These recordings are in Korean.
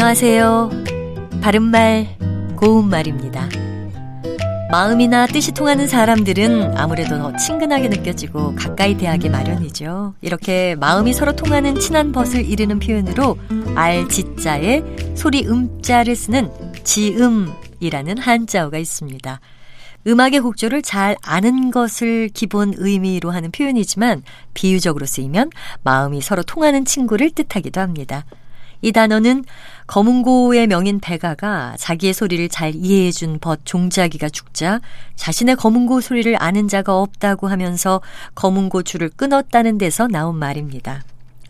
안녕하세요. 바른말, 고운말입니다. 마음이나 뜻이 통하는 사람들은 아무래도 더 친근하게 느껴지고 가까이 대하기 마련이죠. 이렇게 마음이 서로 통하는 친한 벗을 이르는 표현으로 알, 지자에 소리 음자를 쓰는 지음이라는 한자어가 있습니다. 음악의 곡조를 잘 아는 것을 기본 의미로 하는 표현이지만 비유적으로 쓰이면 마음이 서로 통하는 친구를 뜻하기도 합니다. 이 단어는 검은고의 명인 백아가 자기의 소리를 잘 이해해준 벗 종자기가 죽자 자신의 검은고 소리를 아는 자가 없다고 하면서 검은고 줄을 끊었다는 데서 나온 말입니다.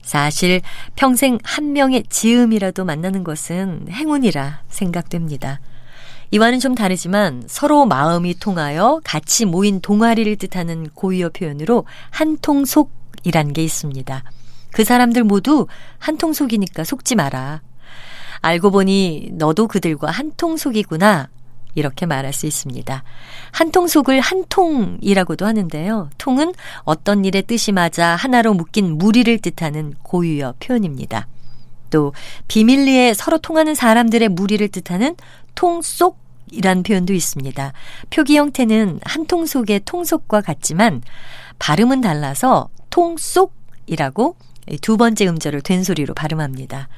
사실 평생 한 명의 지음이라도 만나는 것은 행운이라 생각됩니다. 이와는 좀 다르지만 서로 마음이 통하여 같이 모인 동아리를 뜻하는 고유어 표현으로 한통속이란 게 있습니다. 그 사람들 모두 한통 속이니까 속지 마라. 알고 보니 너도 그들과 한통 속이구나. 이렇게 말할 수 있습니다. 한통 속을 한통이라고도 하는데요. 통은 어떤 일의 뜻이 맞아 하나로 묶인 무리를 뜻하는 고유어 표현입니다. 또 비밀리에 서로 통하는 사람들의 무리를 뜻하는 통속 이란 표현도 있습니다. 표기 형태는 한 통 속의 통속과 같지만 발음은 달라서 통속이라고 두 번째 음절을 된소리로 발음합니다.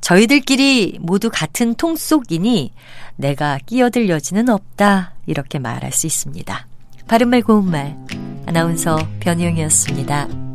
저희들끼리 모두 같은 통 속이니 내가 끼어들 여지는 없다. 이렇게 말할 수 있습니다. 바른말 고운말 아나운서 변희영이었습니다.